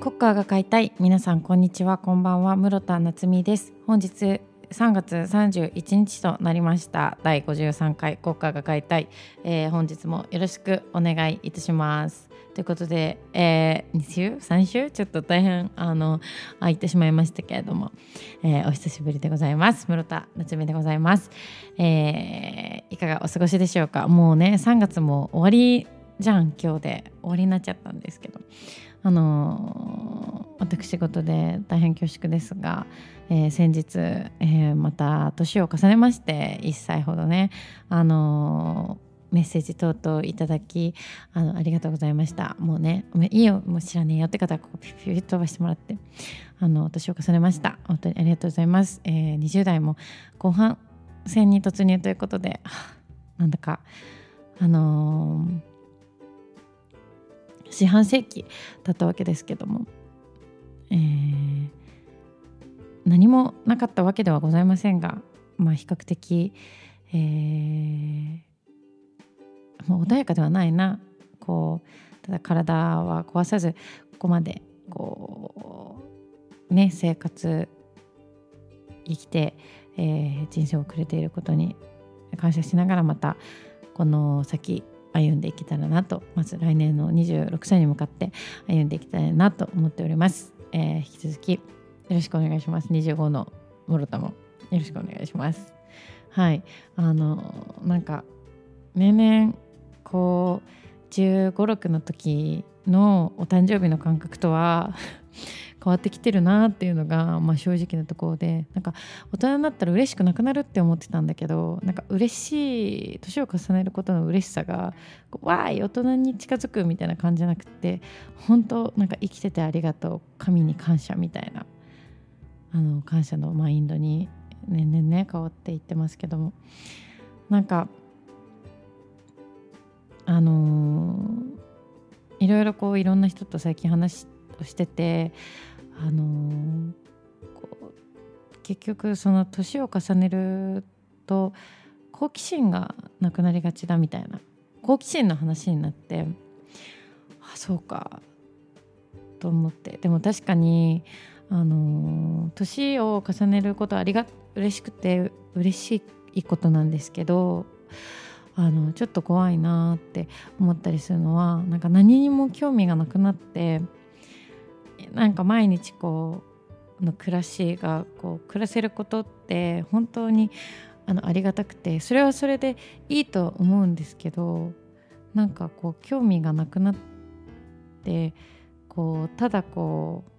コッカーが買いたい皆さんこんにちはこんばんは室田夏美です本日3月31日となりました。第53回コッカーが買いたい、えー、本日もよろしくお願いいたします。ということで、えー、2週？3週？ちょっと大変あの空いてしまいましたけれども、えー、お久しぶりでございます。室田夏美でございます、えー、いかがお過ごしでしょうか？もうね3月も終わりじゃん今日で。終わりになっちゃったんですけど。あの私事で大変恐縮ですが、えー、先日、えー、また年を重ねまして1歳ほどね、あのメッセージ等々いただきあのありがとうございました。もうねいいよもう知らねえよって方はここピュピュ飛ばしてもらってあの年を重ねました。本当にありがとうございます、えー、20代も後半戦に突入ということでなんだかあのー四半世紀だったわけですけども、えー、何もなかったわけではございませんが、まあ、比較的、えー、もう穏やかではないな。こうただ体は壊さずここまでこうね生活生きて、えー、人生をくれていることに感謝しながらまたこの先歩んでいけたらなとまず来年の26歳に向かって歩んでいきたいなと思っております、えー、引き続きよろしくお願いします。25の諸田もよろしくお願いします。はい。あのなんか年々こう1 5 6の時のお誕生日の感覚とは変わってきてるなっていうのが、まあ、正直なところでなんか大人になったら嬉しくなくなるって思ってたんだけどなんか嬉しい年を重ねることの嬉しさがわーい大人に近づくみたいな感じじゃなくて本当なんか生きててありがとう神に感謝みたいなあの感謝のマインドに年々ね変わっていってますけども。なんかあのー、いろいろこういろんな人と最近話をしててあのー、結局その年を重ねると好奇心がなくなりがちだみたいな好奇心の話になってあそうかと思って。でも確かにあの年を重ねることはありが嬉しくて嬉しいことなんですけどあのちょっと怖いなって思ったりするのはなんか何にも興味がなくなってなんか毎日こうの暮らしがこう暮らせることって本当にあのありがたくてそれはそれでいいと思うんですけどなんかこう興味がなくなってこうただこう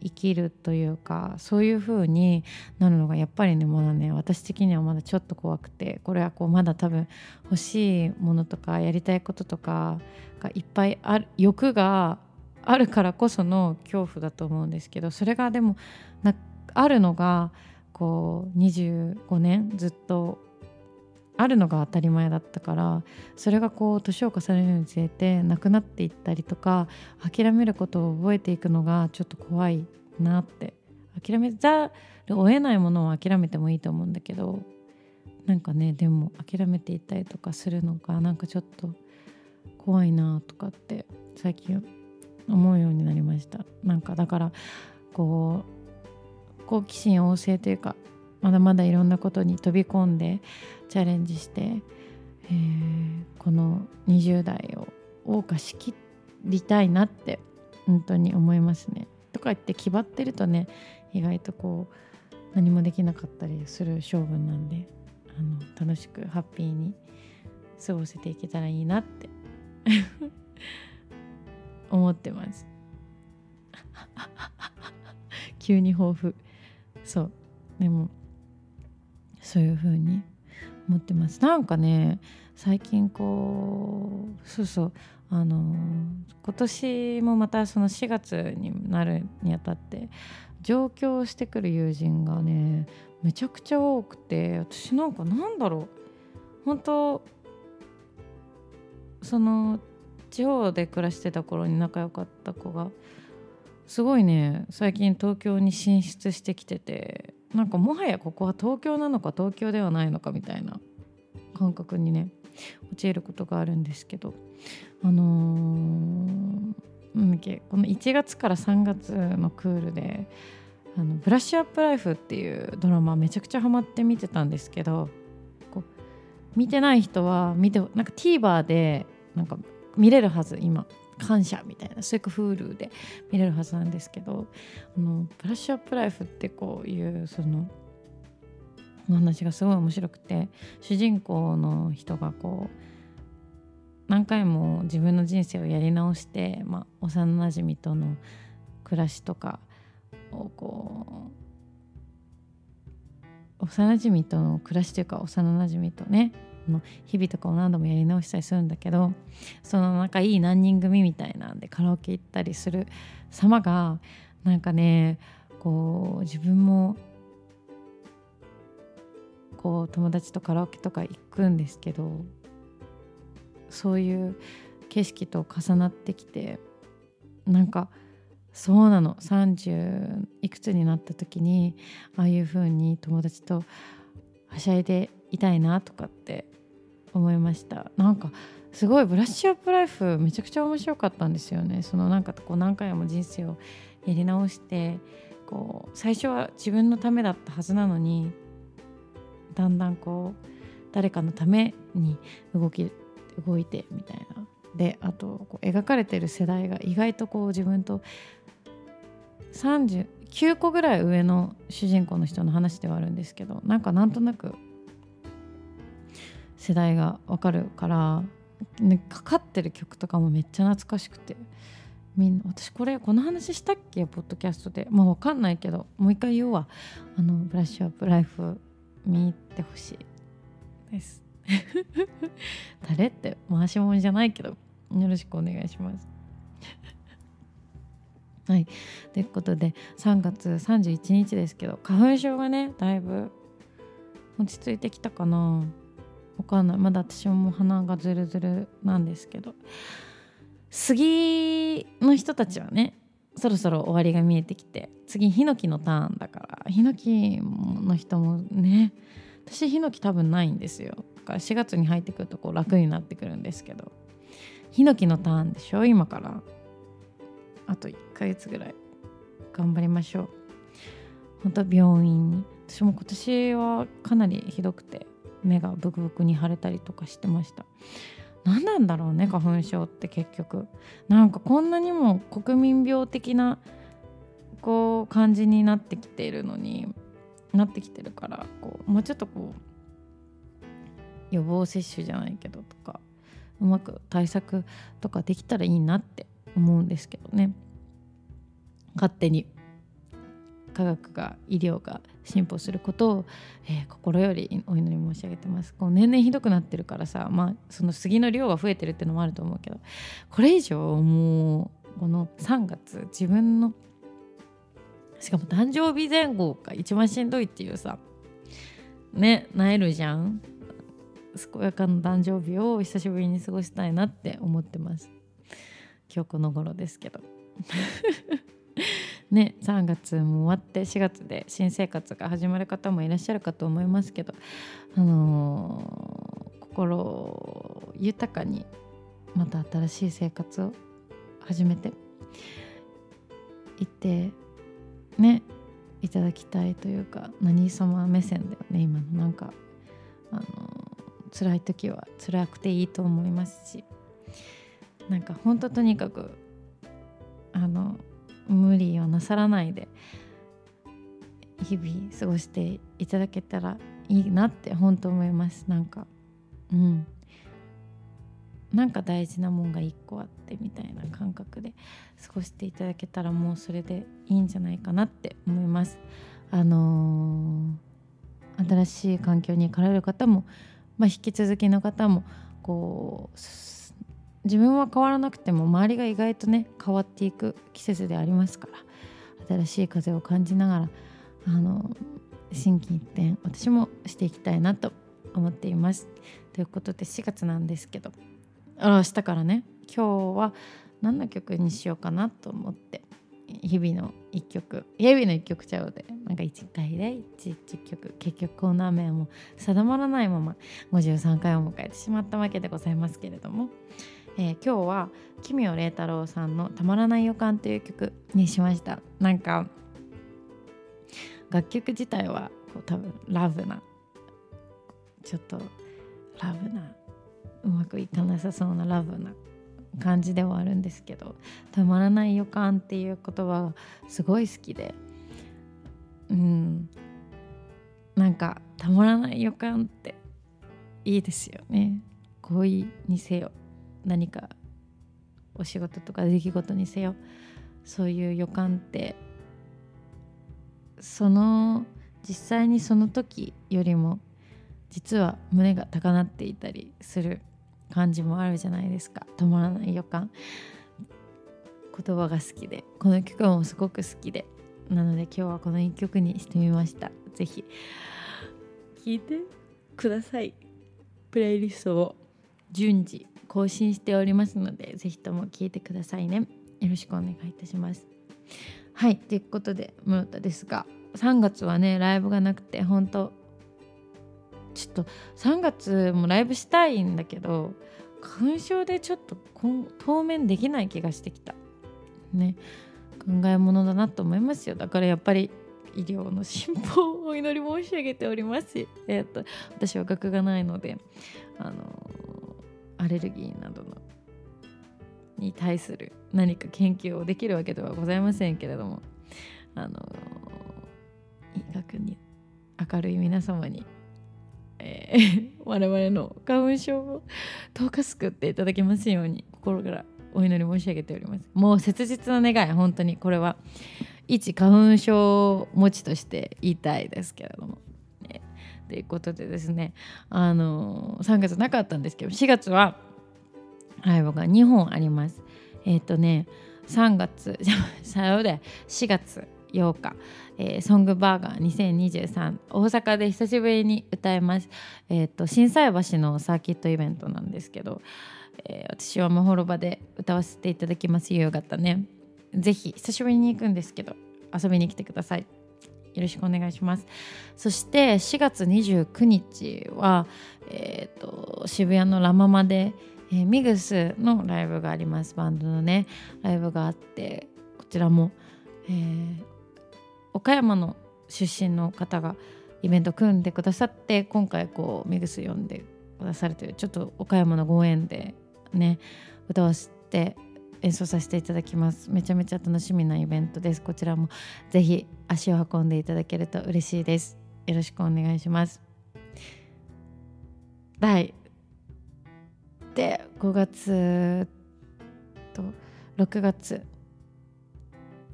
生きるというかそういう風になるのがやっぱりねまだね私的にはまだちょっと怖くてこれはこうまだ多分欲しいものとかやりたいこととかがいっぱいある欲があるからこその恐怖だと思うんですけどそれがでもあるのがこう25年ずっとあるのが当たり前だったからそれがこう年を重ねるにつれてなくなっていったりとか諦めることを覚えていくのがちょっと怖いなって諦めざるを得ないものを諦めてもいいと思うんだけどなんかねでも諦めていったりとかするのがなんかちょっと怖いなとかって最近思うようになりましたなんかだからこう好奇心旺盛というかまだまだいろんなことに飛び込んでチャレンジして、えー、この20代を謳歌しきりたいなって本当に思いますね。とか言って気張ってるとね意外とこう何もできなかったりする勝負なんであの楽しくハッピーに過ごせていけたらいいなって思ってます。急に抱負そう。でもそういう風に思ってます。なんかね最近こうそうそう。あの今年もまたその4月になるにあたって上京してくる友人がねめちゃくちゃ多くて私なんかなんだろう。本当その地方で暮らしてた頃に仲良かった子がすごいね最近東京に進出してきててなんかもはやここは東京なのか東京ではないのかみたいな感覚にね陥ることがあるんですけどあのー、なんこの1月から3月のクールであのブラッシュアップライフっていうドラマめちゃくちゃハマって見てたんですけどこう見てない人は見てなんか TVer でなんか見れるはず今。感謝みたいな。それか Hulu で見れるはずなんですけど。あのブラッシュアップライフってこういうそのお話がすごい面白くて主人公の人がこう何回も自分の人生をやり直して、まあ、幼なじみとの暮らしとかをこう幼なじみとの暮らしというか幼なじみとねの日々とかを何度もやり直したりするんだけどその仲いい何人組みたいなんでカラオケ行ったりする様がなんかねこう自分もこう友達とカラオケとか行くんですけどそういう景色と重なってきてなんかそうなの。30いくつになった時にああいう風に友達とはしゃいでいたいなとかって思いました。なんかすごいブラッシュアップライフめちゃくちゃ面白かったんですよね。そのなんかこう何回も人生をやり直してこう最初は自分のためだったはずなのにだんだんこう誰かのために動き動いてみたいな。であとこう描かれてる世代が意外とこう自分と39個ぐらい上の主人公の人の話ではあるんですけどなんかなんとなく世代がわかるから、ね、かかってる曲とかもめっちゃ懐かしくて。みんな私これこの話したっけ？ポッドキャストで。まあわかんないけどもう一回言うわ。あのブラッシュアップライフ見てほしいです。誰って回し物じゃないけどよろしくお願いします。はい。ということで3月31日ですけど花粉症がねだいぶ落ち着いてきたかな。わかんない。まだ私も鼻がズルズルなんですけど。杉の人たちはねそろそろ終わりが見えてきて次ヒノキのターンだからヒノキの人もね私ヒノキ多分ないんですよ。だから4月に入ってくるとこう楽になってくるんですけど。ヒノキのターンでしょ今から。あと1ヶ月ぐらい。頑張りましょう。本当病院に。私も今年はかなりひどくて。目がブクブクに腫れたりとかしてました。何なんだろうね花粉症って結局。なんかこんなにも国民病的なこう感じになってきているのになってきてるからこうもうちょっとこう予防接種じゃないけどとかうまく対策とかできたらいいなって思うんですけどね。勝手に。科学が医療が進歩することを、えー、心よりお祈り申し上げてます。こう年々ひどくなってるからさまあその杉の量が増えてるっていうのもあると思うけどこれ以上もうこの3月自分のしかも誕生日前後が一番しんどいっていうさねなえるじゃん。健やかな誕生日を久しぶりに過ごしたいなって思ってます。今日この頃ですけど。ね3月も終わって4月で新生活が始まる方もいらっしゃるかと思いますけどあのー、心豊かにまた新しい生活を始めていってねいただきたいというか何様目線だよね今の。なんかあのー、辛い時は辛くていいと思いますしなんか本当とにかくあの無理をなさらないで日々過ごしていただけたらいいなって本当思います。なんかうん。なんか大事なもんが1個あってみたいな感覚で過ごしていただけたらもうそれでいいんじゃないかなって思います。あのー、新しい環境に行かれる方も、まあ、引き続きの方もこう自分は変わらなくても周りが意外とね変わっていく季節でありますから新しい風を感じながらあの心機一転私もしていきたいなと思っています。ということで4月なんですけど明日からね今日は何の曲にしようかなと思って日々の一曲日々の一曲ちゃうでなんか1回で 1, 1曲結局コーナー名も定まらないまま53回を迎えてしまったわけでございますけれどもえー、今日は奇妙麗太郎さんの「たまらない予感」という曲にしました。なんか楽曲自体はこう多分ラブなちょっとラブなうまくいかなさそうなラブな感じではあるんですけど「たまらない予感」っていう言葉がすごい好きでうん。なんかたまらない予感っていいですよね。恋にせよ。何かお仕事とか出来事にせよそういう予感ってその実際にその時よりも実は胸が高鳴っていたりする感じもあるじゃないですか。止まらない予感。言葉が好きで。この曲もすごく好きで。なので今日はこの1曲にしてみました。是非聴いてください。プレイリストを。順次更新しておりますので是非とも聴いてくださいね。よろしくお願いいたします。はいということで室田ですが3月はねライブがなくて本当ちょっと3月もライブしたいんだけど花粉症でちょっと当面できない気がしてきた。ね考えものだなと思いますよ。だからやっぱり医療の進歩をお祈り申し上げております。えっと私は学がないのであのアレルギーなどのに対する何か研究をできるわけではございませんけれどもあの医学に明るい皆様に、えー、我々の花粉症を10日救っていただきますように心からお祈り申し上げております。もう切実な願い本当にこれは一花粉症持ちとして言いたいですけれども。ということでですねあの3月なかったんですけど4月はライブが2本あります。えっ、ー、とね3月 さようで4月8日、えー、ソングバーガー2023大阪で久しぶりに歌います。えっ、ー、と心斎橋のサーキットイベントなんですけど、えー、私はまほろばで歌わせていただきます。夕方ね。ぜひ久しぶりに行くんですけど遊びに来てください。よろしくお願いします。そして4月29日は、えーと、渋谷のラママで、えー、ミグスのライブがあります。バンドのねライブがあってこちらも、えー、岡山の出身の方がイベント組んでくださって今回こうミグス呼んでくださるというちょっと岡山のご縁でね歌わせて演奏させていただきます。めちゃめちゃ楽しみなイベントです。こちらもぜひ足を運んでいただけると嬉しいです。よろしくお願いします。第で5月と6月。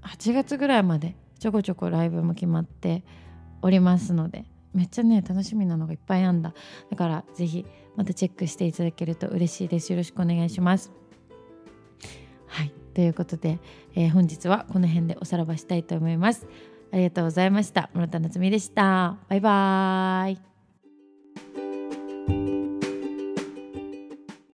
8月ぐらいまでちょこちょこライブも決まっておりますのでめっちゃね楽しみなのがいっぱいあんだ。だからぜひまたチェックしていただけると嬉しいです。よろしくお願いします。ということで、えー、本日はこの辺でおさらばしたいと思います。ありがとうございました。室田夏美でした。バイバーイ。